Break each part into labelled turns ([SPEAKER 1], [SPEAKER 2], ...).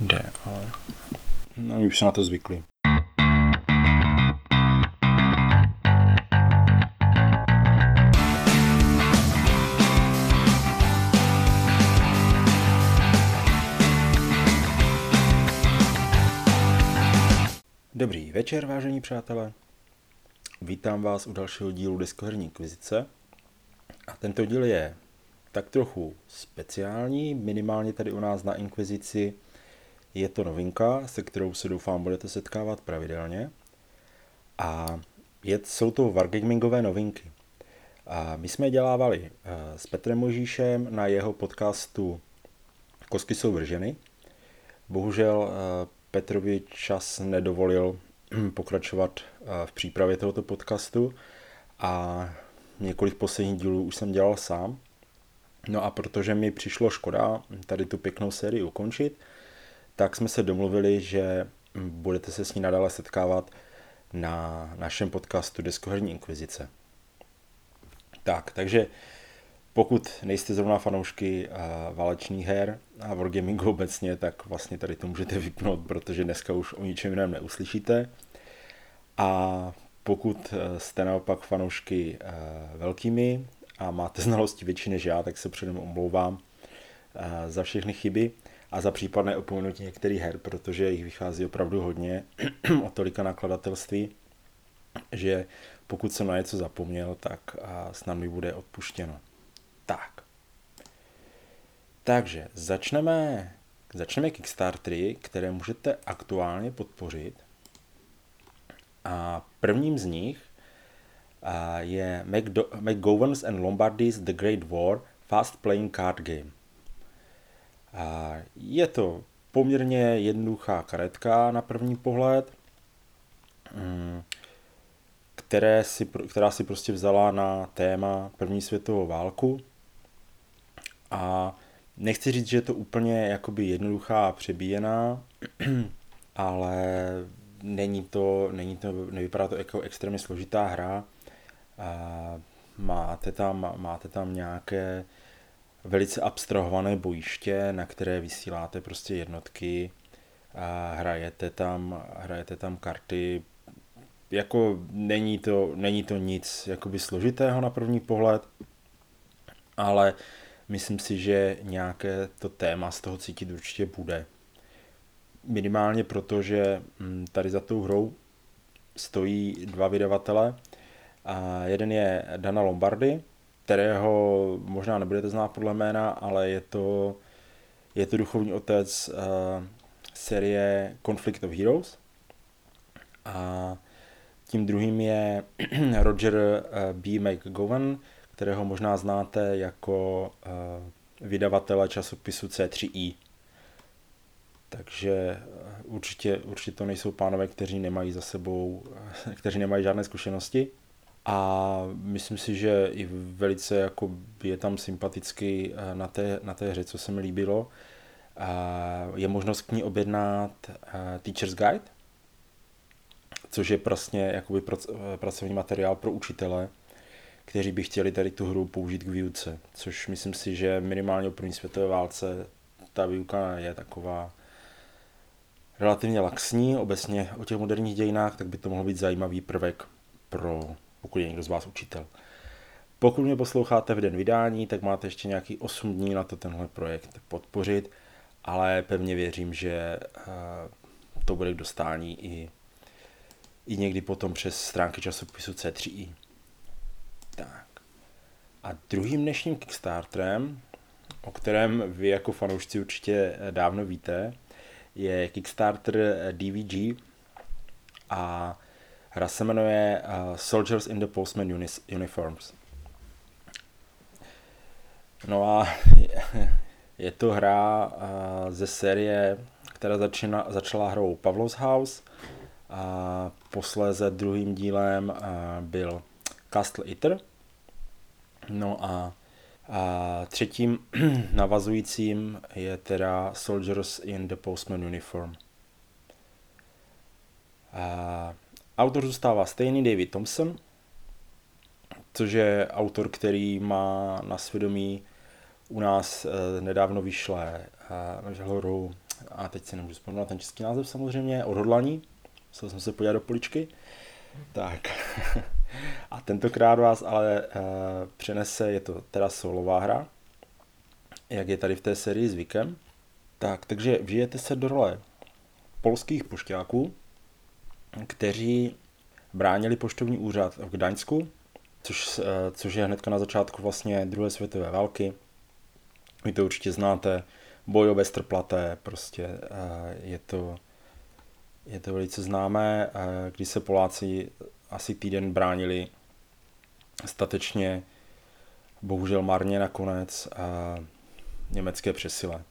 [SPEAKER 1] Jde, ale... No, my už se na to zvykli. Dobrý večer, vážení přátelé. Vítám vás u dalšího dílu Deskoherní inkvizice. A tento díl je tak trochu speciální, minimálně tady u nás na Inkvizici je to novinka, se kterou se doufám budete setkávat pravidelně. A je, jsou to wargamingové novinky. A my jsme dělávali eh, s Petrem Možíšem na jeho podcastu Kosky jsou vrženy. Bohužel eh, Petrovi čas nedovolil pokračovat eh, v přípravě tohoto podcastu a několik posledních dílů už jsem dělal sám. No a protože mi přišlo škoda tady tu pěknou sérii ukončit, tak jsme se domluvili, že budete se s ní nadále setkávat na našem podcastu Deskoherní inkvizice. Tak, takže pokud nejste zrovna fanoušky válečných her a Wargamingu obecně, tak vlastně tady to můžete vypnout, protože dneska už o ničem jiném neuslyšíte. A pokud e, jste naopak fanoušky e, velkými a máte znalosti větší než já, tak se předem omlouvám e, za všechny chyby a za případné opomenutí některých her, protože jich vychází opravdu hodně o tolika nakladatelství, že pokud jsem na něco zapomněl, tak snad mi bude odpuštěno. Tak. Takže začneme, začneme Kickstartery, které můžete aktuálně podpořit. A prvním z nich je McGovern's and Lombardy's The Great War Fast Playing Card Game. A je to poměrně jednoduchá karetka na první pohled, mm, které si, která si prostě vzala na téma první světovou válku. A nechci říct, že je to úplně jakoby jednoduchá přebíjená, ale není to, není to, nevypadá to jako extrémně složitá hra. Máte tam, máte tam nějaké velice abstrahované bojiště, na které vysíláte prostě jednotky a hrajete tam, hrajete tam karty. Jako není to, není to nic jakoby složitého na první pohled, ale myslím si, že nějaké to téma z toho cítit určitě bude. Minimálně proto, že hm, tady za tou hrou stojí dva vydavatele. A jeden je Dana Lombardy, kterého možná nebudete znát podle jména, ale je to, je to duchovní otec uh, série Conflict of Heroes. A tím druhým je Roger uh, B. McGowan, kterého možná znáte jako uh, vydavatele časopisu C3i. Takže určitě, určitě to nejsou pánové, kteří nemají za sebou, kteří nemají žádné zkušenosti a myslím si, že i velice jako je tam sympatický eh, na té, na té hře, co se mi líbilo. Je možnost k ní objednat eh, Teacher's Guide, což je prostě jakoby eh, pracovní materiál pro učitele, kteří by chtěli tady tu hru použít k výuce, což myslím si, že minimálně o první světové válce ta výuka je taková relativně laxní, obecně o těch moderních dějinách, tak by to mohl být zajímavý prvek pro pokud je někdo z vás učitel. Pokud mě posloucháte v den vydání, tak máte ještě nějaký 8 dní na to tenhle projekt podpořit, ale pevně věřím, že eh, to bude k dostání i, i někdy potom přes stránky časopisu C3i. Tak. A druhým dnešním Kickstarterem, o kterém vy jako fanoušci určitě dávno víte, je Kickstarter DVG a Hra se jmenuje uh, Soldiers in the Postman Unis- Uniforms. No a je to hra uh, ze série, která začína, začala hrou Pavlos House a posléze druhým dílem uh, byl Castle Eater. No a a třetím navazujícím je teda Soldiers in the Postman Uniform. A Autor zůstává stejný David Thompson, což je autor, který má na svědomí u nás eh, nedávno vyšlé eh, hru, a teď si nemůžu vzpomenout ten český název samozřejmě, Odhodlaní, musel jsem se podívat do poličky. Tak. a tentokrát vás ale uh, přenese, je to teda solová hra, jak je tady v té sérii zvykem. Tak, takže vžijete se do role polských pošťáků, kteří bránili poštovní úřad v Gdaňsku, což, eh, což je hnedka na začátku vlastně druhé světové války. Vy to určitě znáte, boj o Westerplatte, prostě eh, je to, je to velice známé, eh, když se Poláci asi týden bránili statečně, bohužel marně nakonec, německé přesile.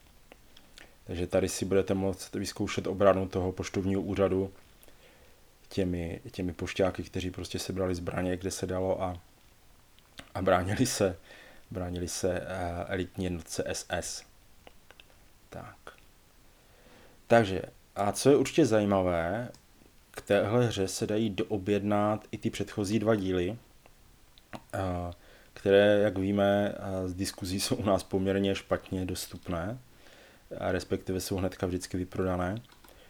[SPEAKER 1] Takže tady si budete moct vyzkoušet obranu toho poštovního úřadu těmi, těmi pošťáky, kteří prostě sebrali zbraně, kde se dalo a, a bránili se, bránili se uh, elitní jednotce SS. Tak. Takže, a co je určitě zajímavé, k téhle hře se dají doobjednat i ty předchozí dva díly, uh, které, jak víme, z diskuzí jsou u nás poměrně špatně dostupné, respektive jsou hnedka vždycky vyprodané,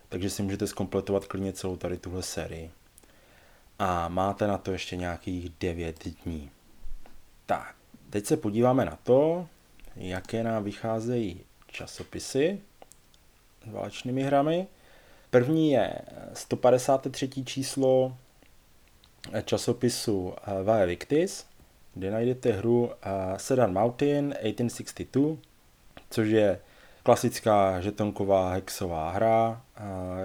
[SPEAKER 1] takže si můžete zkompletovat klidně celou tady tuhle sérii. A máte na to ještě nějakých 9 dní. Tak, teď se podíváme na to, jaké nám vycházejí časopisy s válečnými hrami. První je 153. číslo časopisu Vae Victis, kde najdete hru Sedan Mountain 1862, což je klasická žetonková hexová hra,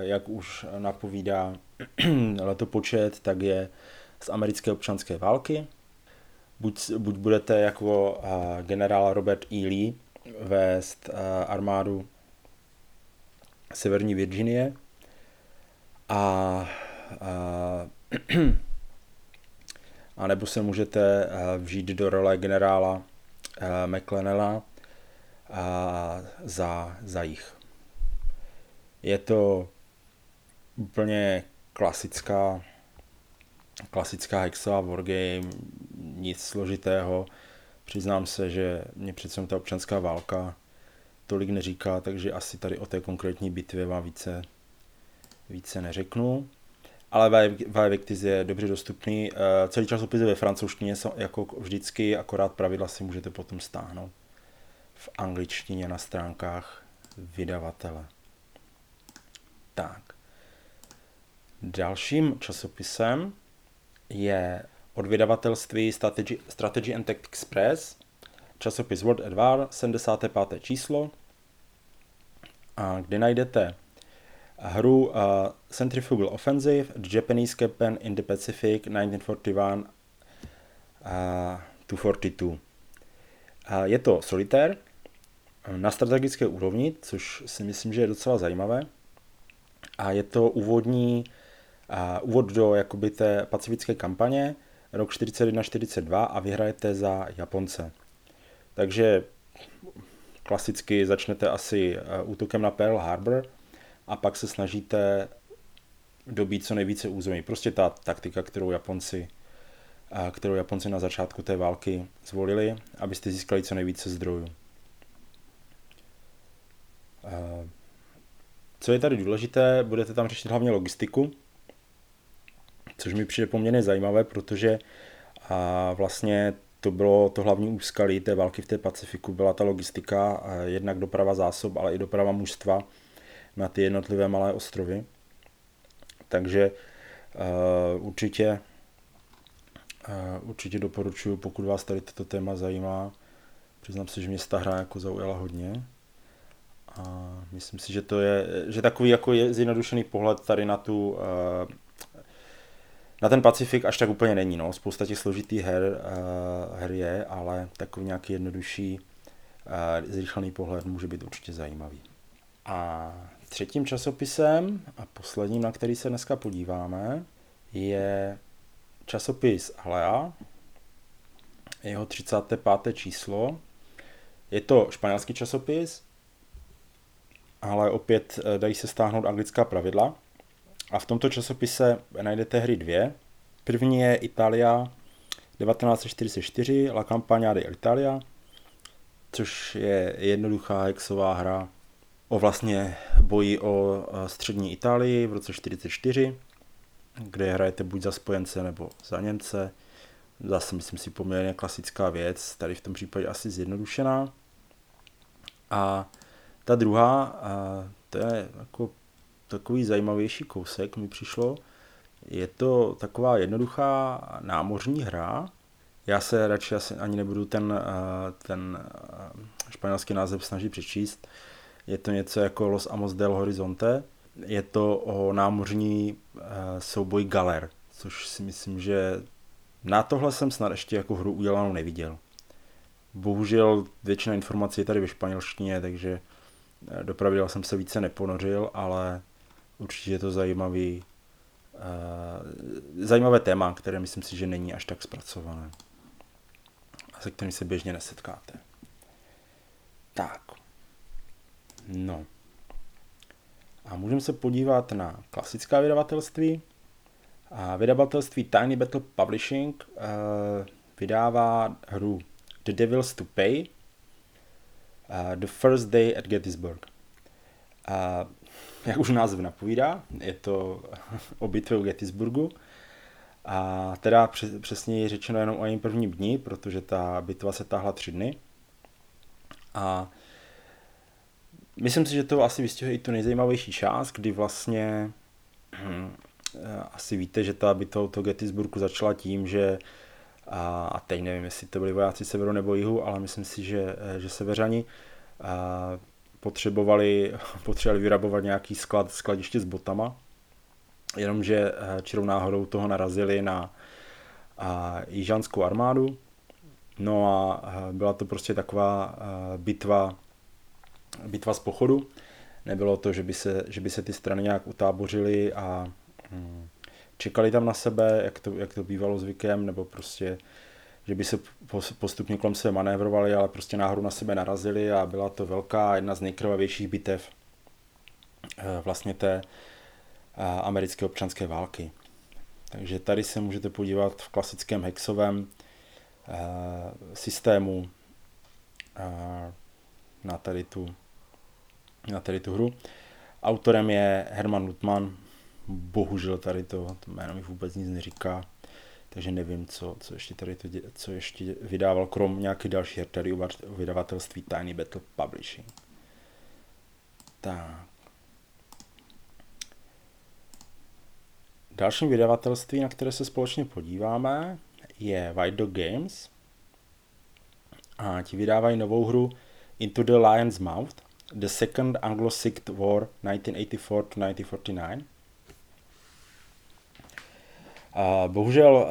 [SPEAKER 1] jak už napovídá letopočet, tak je z americké občanské války. Buď, buď budete jako generál Robert E. Lee vést armádu Severní Virginie a, a a nebo se můžete vžít do role generála McLennela za, za jich. Je to úplně klasická, klasická hexová wargame, nic složitého. Přiznám se, že mě přece ta občanská válka tolik neříká, takže asi tady o té konkrétní bitvě vám více, více neřeknu. Ale Vivectis je dobře dostupný. Eh, celý časopis je ve francouzštině, jako vždycky, akorát pravidla si můžete potom stáhnout v angličtině na stránkách vydavatele. Tak. Dalším časopisem je od vydavatelství Strategy, Strategy and Tactics Press, časopis World at War, 75. číslo, a kde najdete hru uh, Centrifugal Offensive, The Japanese Campaign in the Pacific 1941 uh, to 42. Je to solitér, na strategické úrovni, což si myslím, že je docela zajímavé. A je to úvodní, uh, úvod do jakoby té pacifické kampaně, rok 41-42 a vyhrajete za Japonce. Takže klasicky začnete asi útokem na Pearl Harbor a pak se snažíte dobít co nejvíce území. Prostě ta taktika, kterou Japonci, kterou Japonci na začátku té války zvolili, abyste získali co nejvíce zdrojů. Co je tady důležité, budete tam řešit hlavně logistiku, což mi přijde poměrně zajímavé, protože vlastně to bylo to hlavní úskalí té války v té Pacifiku, byla ta logistika, jednak doprava zásob, ale i doprava mužstva na ty jednotlivé malé ostrovy. Takže určitě, určitě doporučuji, pokud vás tady toto téma zajímá. Přiznám se, že mě ta hra jako zaujala hodně. A myslím si, že to je, že takový jako je zjednodušený pohled tady na tu, uh, na ten Pacifik až tak úplně není, no. Spousta těch složitých her, uh, her je, ale takový nějaký jednodušší, uh, zrychlený pohled může být určitě zajímavý. A třetím časopisem a posledním, na který se dneska podíváme, je časopis Alea, jeho 35. číslo. Je to španělský časopis, ale opět eh, dají se stáhnout anglická pravidla. A v tomto časopise najdete hry dvě. První je Italia 1944, La Campagna di Italia, což je jednoduchá hexová hra o vlastně boji o střední Itálii v roce 44, kde hrajete buď za spojence nebo za Němce. Zase myslím si poměrně klasická věc, tady v tom případě asi zjednodušená. A ta druhá, a to je jako takový zajímavější kousek mi přišlo, je to taková jednoduchá námořní hra. Já se radši asi ani nebudu ten, ten španělský název snažit přečíst. Je to něco jako Los Amos del Horizonte. Je to o námořní souboj galer, což si myslím, že na tohle jsem snad ještě jako hru udělanou neviděl. Bohužel většina informací je tady ve španělštině, takže do pravidel jsem se více neponořil, ale určitě je to zajímavý, uh, zajímavé téma, které myslím si, že není až tak zpracované a se kterým se běžně nesetkáte. Tak. No. A můžeme se podívat na klasická vydavatelství. A vydavatelství Tiny Battle Publishing uh, vydává hru The Devils to Pay uh, The First Day at Gettysburg. Uh, jak už název napovídá, je to o bitvě u Gettysburgu. A teda přesně je řečeno jenom o jejím prvním dni, protože ta bitva se táhla tři dny. A myslím si, že to asi vystihuje i tu nejzajímavější část, kdy vlastně hm, asi víte, že ta bitva to Gettysburgu začala tím, že a, a teď nevím, jestli to byli vojáci severu nebo jihu, ale myslím si, že, že severani a, potřebovali, potřebovali vyrabovat nějaký sklad, skladiště s botama, jenomže eh, čirou náhodou toho narazili na a, jižanskou armádu, no a, a byla to prostě taková a, bitva, bitva z pochodu, nebylo to, že by se, že by se ty strany nějak utábořily a hm, čekali tam na sebe, jak to, jak to bývalo zvykem, nebo prostě že by se postupně kolem sebe manévrovali, ale prostě náhodou na sebe narazili a byla to velká, jedna z nejkrvavějších bitev eh, vlastně té eh, americké občanské války. Takže tady se můžete podívat v klasickém hexovém eh, systému na tady tu, na tady tu hru. Autorem je Herman Lutman, bohužel tady to, to jméno mi vůbec nic neříká takže nevím, co, co ještě tady to, co ještě vydával, krom nějaký další her tady u vydavatelství Tiny Battle Publishing. Tak. Dalším vydavatelství, na které se společně podíváme, je White Dog Games. A ti vydávají novou hru Into the Lion's Mouth, The Second Anglo-Sikh War 1984-1949. A bohužel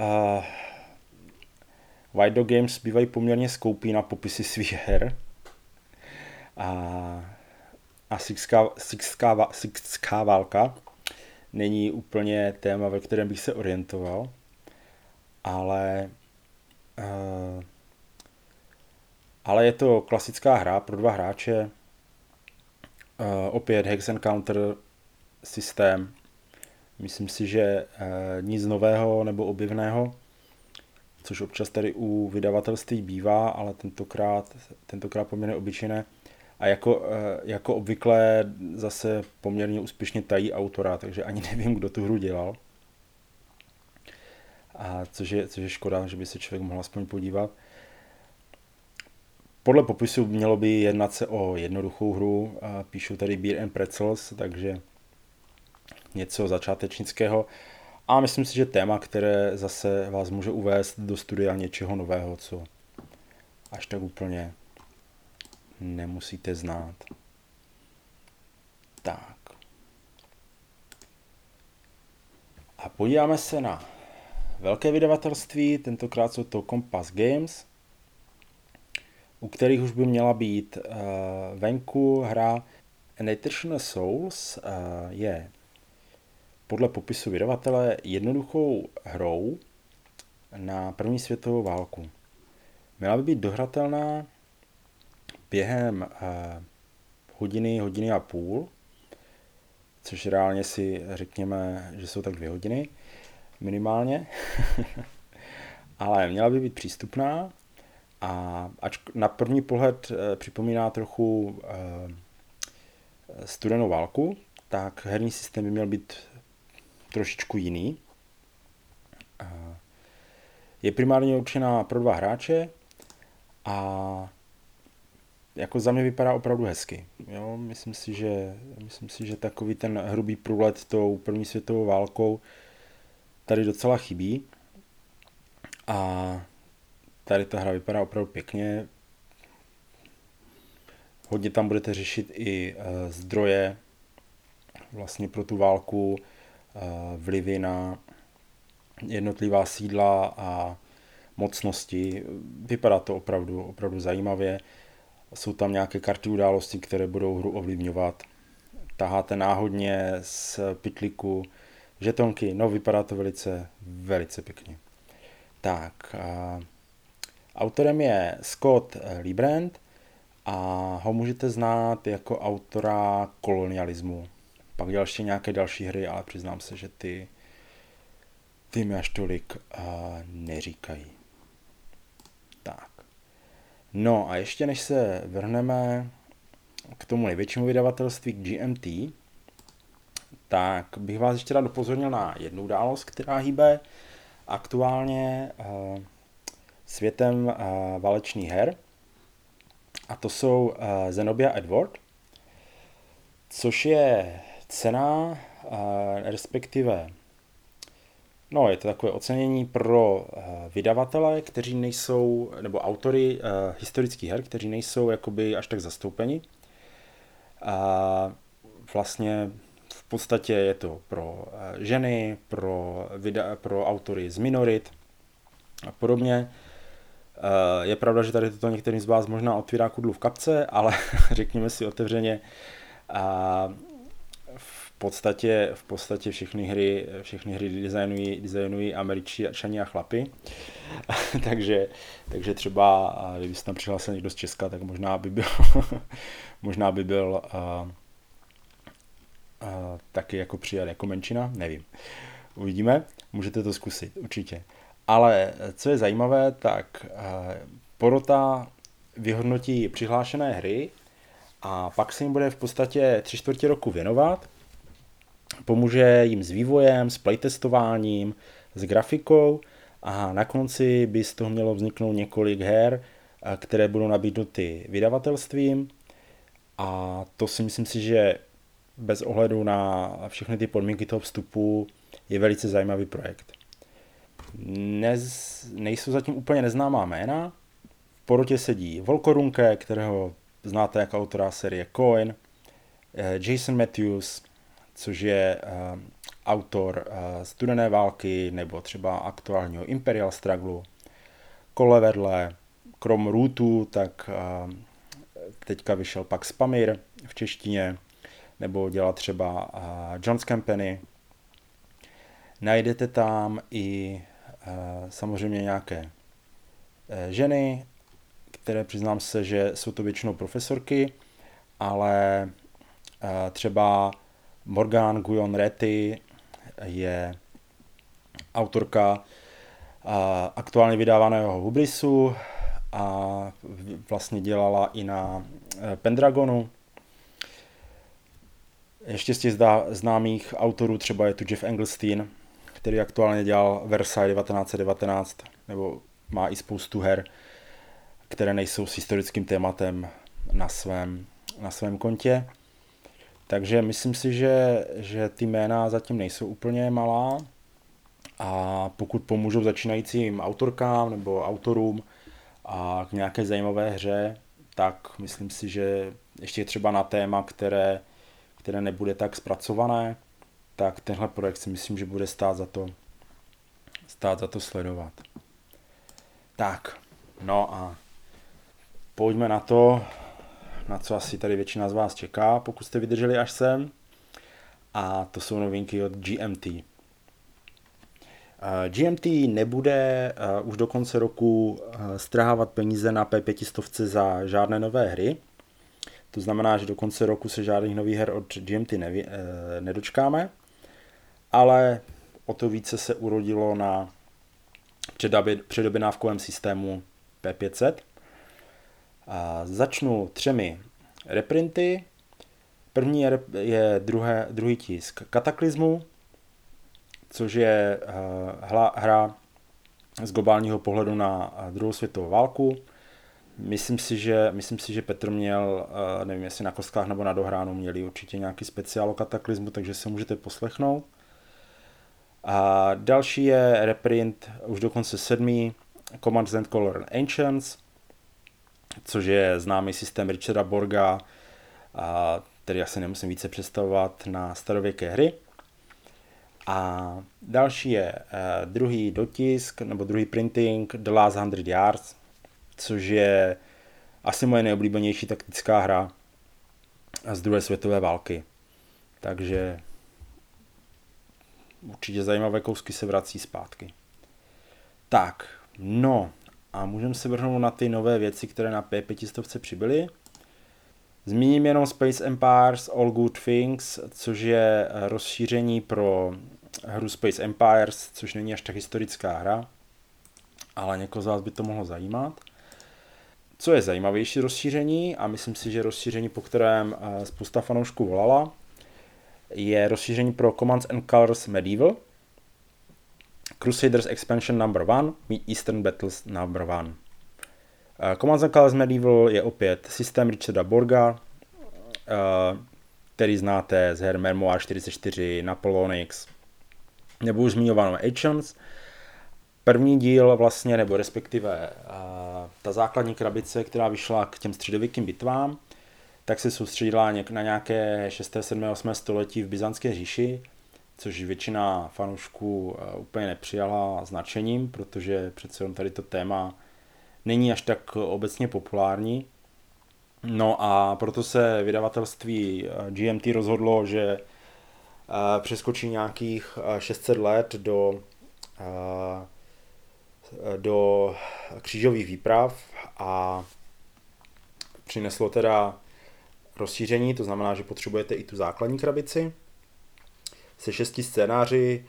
[SPEAKER 1] uh, Dog Games bývají poměrně skoupí na popisy svých her. A, a Sixská, Sixská, Sixská válka není úplně téma, ve kterém bych se orientoval, ale uh, ale je to klasická hra pro dva hráče, uh, opět Hex Encounter systém, Myslím si, že eh, nic nového nebo objevného, což občas tady u vydavatelství bývá, ale tentokrát, tentokrát poměrně obyčejné. A jako, eh, jako obvykle zase poměrně úspěšně tají autora, takže ani nevím, kdo tu hru dělal. A což je, což je škoda, že by se člověk mohl aspoň podívat. Podle popisu mělo by jednat se o jednoduchou hru, píšu tady Beer and Pretzels, takže něco začátečnického. A myslím si, že téma, které zase vás může uvést do studia něčeho nového, co až tak úplně nemusíte znát. Tak. A podíváme se na velké vydavatelství, tentokrát jsou to Compass Games, u kterých už by měla být uh, venku hra An Eternal Souls uh, je podle popisu vydavatele jednoduchou hrou na první světovou válku. Měla by být dohratelná během eh, hodiny, hodiny a půl, což reálně si řekněme, že jsou tak dvě hodiny minimálně, ale měla by být přístupná a ač na první pohled eh, připomíná trochu eh, studenou válku, tak herní systém by měl být trošičku jiný. Je primárně určená pro dva hráče a jako za mě vypadá opravdu hezky. Jo, myslím si, že, myslím si, že takový ten hrubý průlet tou první světovou válkou tady docela chybí. A tady ta hra vypadá opravdu pěkně. Hodně tam budete řešit i uh, zdroje vlastně pro tu válku, uh, vlivy na jednotlivá sídla a mocnosti. Vypadá to opravdu, opravdu zajímavě. Jsou tam nějaké karty události, které budou hru ovlivňovat. Taháte náhodně z pitliku žetonky. No, vypadá to velice, velice pěkně. Tak, autorem je Scott Librand a ho můžete znát jako autora kolonialismu. Pak dělal ještě nějaké další hry, ale přiznám se, že ty, ty mi až tolik uh, neříkají. Tak. No a ještě než se vrhneme k tomu největšímu vydavatelství, k GMT, tak bych vás ještě rád upozornil na jednu událost, která hýbe aktuálně uh, světem uh, válečných her. A to jsou uh, Zenobia Edward, což je cena, uh, respektive No, je to takové ocenění pro vydavatele, kteří nejsou, nebo autory historických her, kteří nejsou jakoby až tak zastoupeni. A vlastně v podstatě je to pro ženy, pro, vida, pro autory z minorit a podobně. Uh, je pravda, že tady toto některým z vás možná otvírá kudlu v kapce, ale řekněme si otevřeně, uh, podstatě, v podstatě všechny hry, všechny hry designují, designují američani a chlapy. takže, takže třeba, kdyby se tam přihlásil někdo z Česka, tak možná by byl, možná by byl uh, uh, taky jako přijat jako menšina, nevím. Uvidíme, můžete to zkusit, určitě. Ale co je zajímavé, tak uh, porota vyhodnotí přihlášené hry a pak se jim bude v podstatě tři čtvrtě roku věnovat Pomůže jim s vývojem, s playtestováním, s grafikou a na konci by z toho mělo vzniknout několik her, které budou nabídnuty vydavatelstvím a to si myslím si, že bez ohledu na všechny ty podmínky toho vstupu je velice zajímavý projekt. Nez, nejsou zatím úplně neznámá jména. V porotě sedí Volkorunke, kterého znáte jako autora série Coin, eh, Jason Matthews, což je uh, autor uh, Studené války nebo třeba aktuálního Imperial Struggle. Kole vedle, krom Rootu, tak teďka vyšel pak Spamir v češtině, nebo dělá třeba John's Company. Najdete tam i samozřejmě nějaké uh, ženy, které přiznám se, že jsou to většinou profesorky, ale uh, třeba Morgan Guyon Retty je autorka aktuálně vydávaného Hubrisu a vlastně dělala i na Pendragonu. Ještě z těch známých autorů třeba je tu Jeff Engelstein, který aktuálně dělal Versailles 1919, nebo má i spoustu her, které nejsou s historickým tématem na svém, na svém kontě. Takže myslím si, že, že ty jména zatím nejsou úplně malá a pokud pomůžou začínajícím autorkám nebo autorům a k nějaké zajímavé hře, tak myslím si, že ještě třeba na téma, které, které nebude tak zpracované, tak tenhle projekt si myslím, že bude stát za to, stát za to sledovat. Tak, no a pojďme na to, na co asi tady většina z vás čeká, pokud jste vydrželi až sem. A to jsou novinky od GMT. Uh, GMT nebude uh, už do konce roku uh, strhávat peníze na P500 za žádné nové hry. To znamená, že do konce roku se žádných nových her od GMT nevi, nedočkáme. Ale o to více se urodilo na předobědávkovém systému P500. A začnu třemi reprinty. První je, je druhé, druhý tisk Kataklizmu, což je uh, hla, hra z globálního pohledu na druhou světovou válku. Myslím si, že, myslím si, že Petr měl, uh, nevím jestli na kostkách nebo na dohránu, měli určitě nějaký speciál o kataklizmu, takže se můžete poslechnout. A další je reprint už dokonce sedmý Command and Color Ancients, což je známý systém Richarda Borga, a který asi nemusím více představovat na starověké hry. A další je uh, druhý dotisk nebo druhý printing The Last Hundred Yards, což je asi moje nejoblíbenější taktická hra z druhé světové války. Takže určitě zajímavé kousky se vrací zpátky. Tak, no a můžeme se vrhnout na ty nové věci, které na P500 přibyly. Zmíním jenom Space Empires All Good Things, což je rozšíření pro hru Space Empires, což není až tak historická hra, ale někoho z vás by to mohlo zajímat. Co je zajímavější rozšíření, a myslím si, že rozšíření, po kterém eh, spousta fanoušků volala, je rozšíření pro Commands and Colors Medieval, Crusaders Expansion number 1, Meet Eastern Battles number 1. Eh, Commands and Colors Medieval je opět systém Richarda Borga, eh, který znáte z her Memoir 44, Napoleonics, nebo už zmiňovanou Ancients. První díl vlastně, nebo respektive eh, ta základní krabice, která vyšla k těm středověkým bitvám, tak se soustředila na nějaké 6., 7., 8. století v Byzantské říši, což většina fanoušků úplně nepřijala značením, protože přece jen tady to téma není až tak obecně populární. No a proto se vydavatelství eh, GMT rozhodlo, že eh, přeskočí nějakých 600 eh, let do, do křížových výprav a přineslo teda rozšíření, to znamená, že potřebujete i tu základní krabici se šesti scénáři,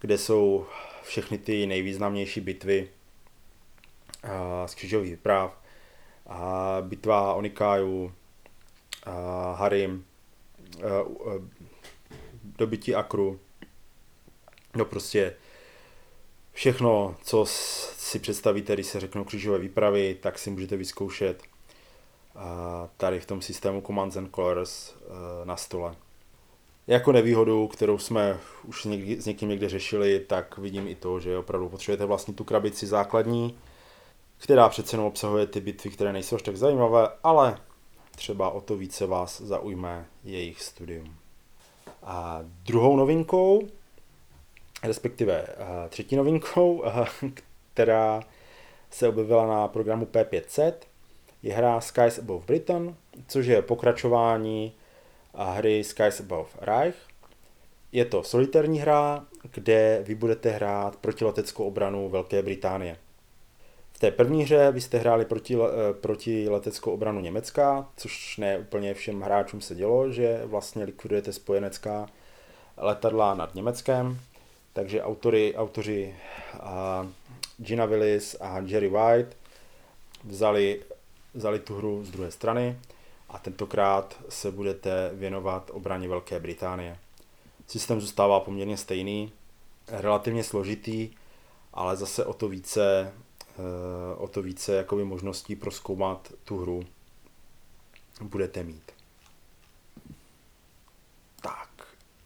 [SPEAKER 1] kde jsou všechny ty nejvýznamnější bitvy z křižových výprav, a bitva Onikáju, Harim, dobytí Akru, no prostě všechno, co si představíte, když se řeknou křižové výpravy, tak si můžete vyzkoušet tady v tom systému Commands and Colors na stole. Jako nevýhodu, kterou jsme už s někým někde řešili, tak vidím i to, že opravdu potřebujete vlastně tu krabici základní, která přece jenom obsahuje ty bitvy, které nejsou až tak zajímavé, ale třeba o to více vás zaujme jejich studium. A druhou novinkou, respektive eh, třetí novinkou, eh, která se objevila na programu P500, je hra Skies Above Britain, což je pokračování eh, hry Skies Above Reich. Je to solitární hra, kde vy budete hrát protileteckou obranu Velké Británie té první hře vy jste hráli proti, eh, proti leteckou obranu Německa, což ne úplně všem hráčům se dělo, že vlastně likvidujete spojenecká letadla nad Německem. Takže autory, autoři uh, Gina Willis a Jerry White vzali, vzali tu hru z druhé strany a tentokrát se budete věnovat obraně Velké Británie. Systém zůstává poměrně stejný, relativně složitý, ale zase o to více o to více jakoby možností proskoumat tu hru budete mít. Tak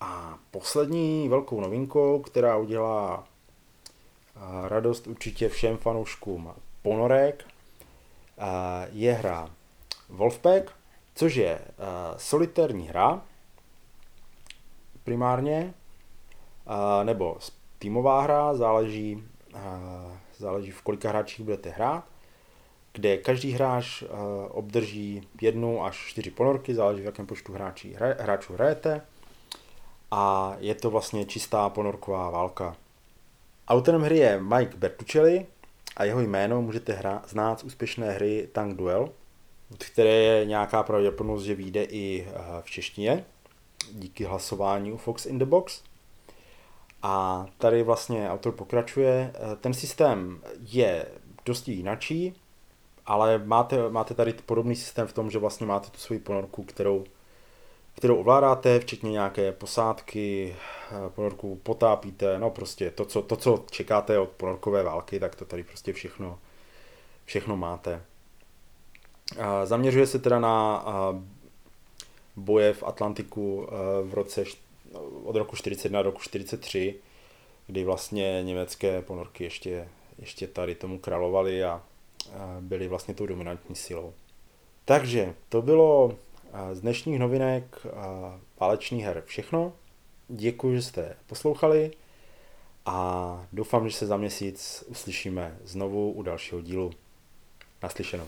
[SPEAKER 1] a poslední velkou novinkou, která udělá radost určitě všem fanouškům ponorek, je hra Wolfpack, což je solitérní hra primárně, nebo týmová hra, záleží záleží v kolika hráčích budete hrát, kde každý hráč obdrží jednu až čtyři ponorky, záleží v jakém počtu hráčí, hráčů hrajete a je to vlastně čistá ponorková válka. Autorem hry je Mike Bertuccelli a jeho jméno můžete hra, znát z úspěšné hry Tank Duel, od které je nějaká pravděpodobnost, že vyjde i uh, v češtině díky hlasování u Fox in the Box. A tady vlastně autor pokračuje. Eh, ten systém je dosti jinačí, ale máte, máte tady podobný systém v tom, že vlastně máte tu svoji ponorku, kterou, kterou ovládáte, včetně nějaké posádky, eh, ponorku potápíte, no prostě to co, to, co čekáte od ponorkové války, tak to tady prostě všechno, všechno máte. Zaměřuje se teda na boje v Atlantiku v roce od roku 41 do roku 43, kdy vlastně německé ponorky ještě, ještě tady tomu královaly a byly vlastně tou dominantní silou. Takže to bylo z dnešních novinek válečných her všechno. Děkuji, že jste poslouchali a doufám, že se za měsíc uslyšíme znovu u dalšího dílu. Naslyšenou.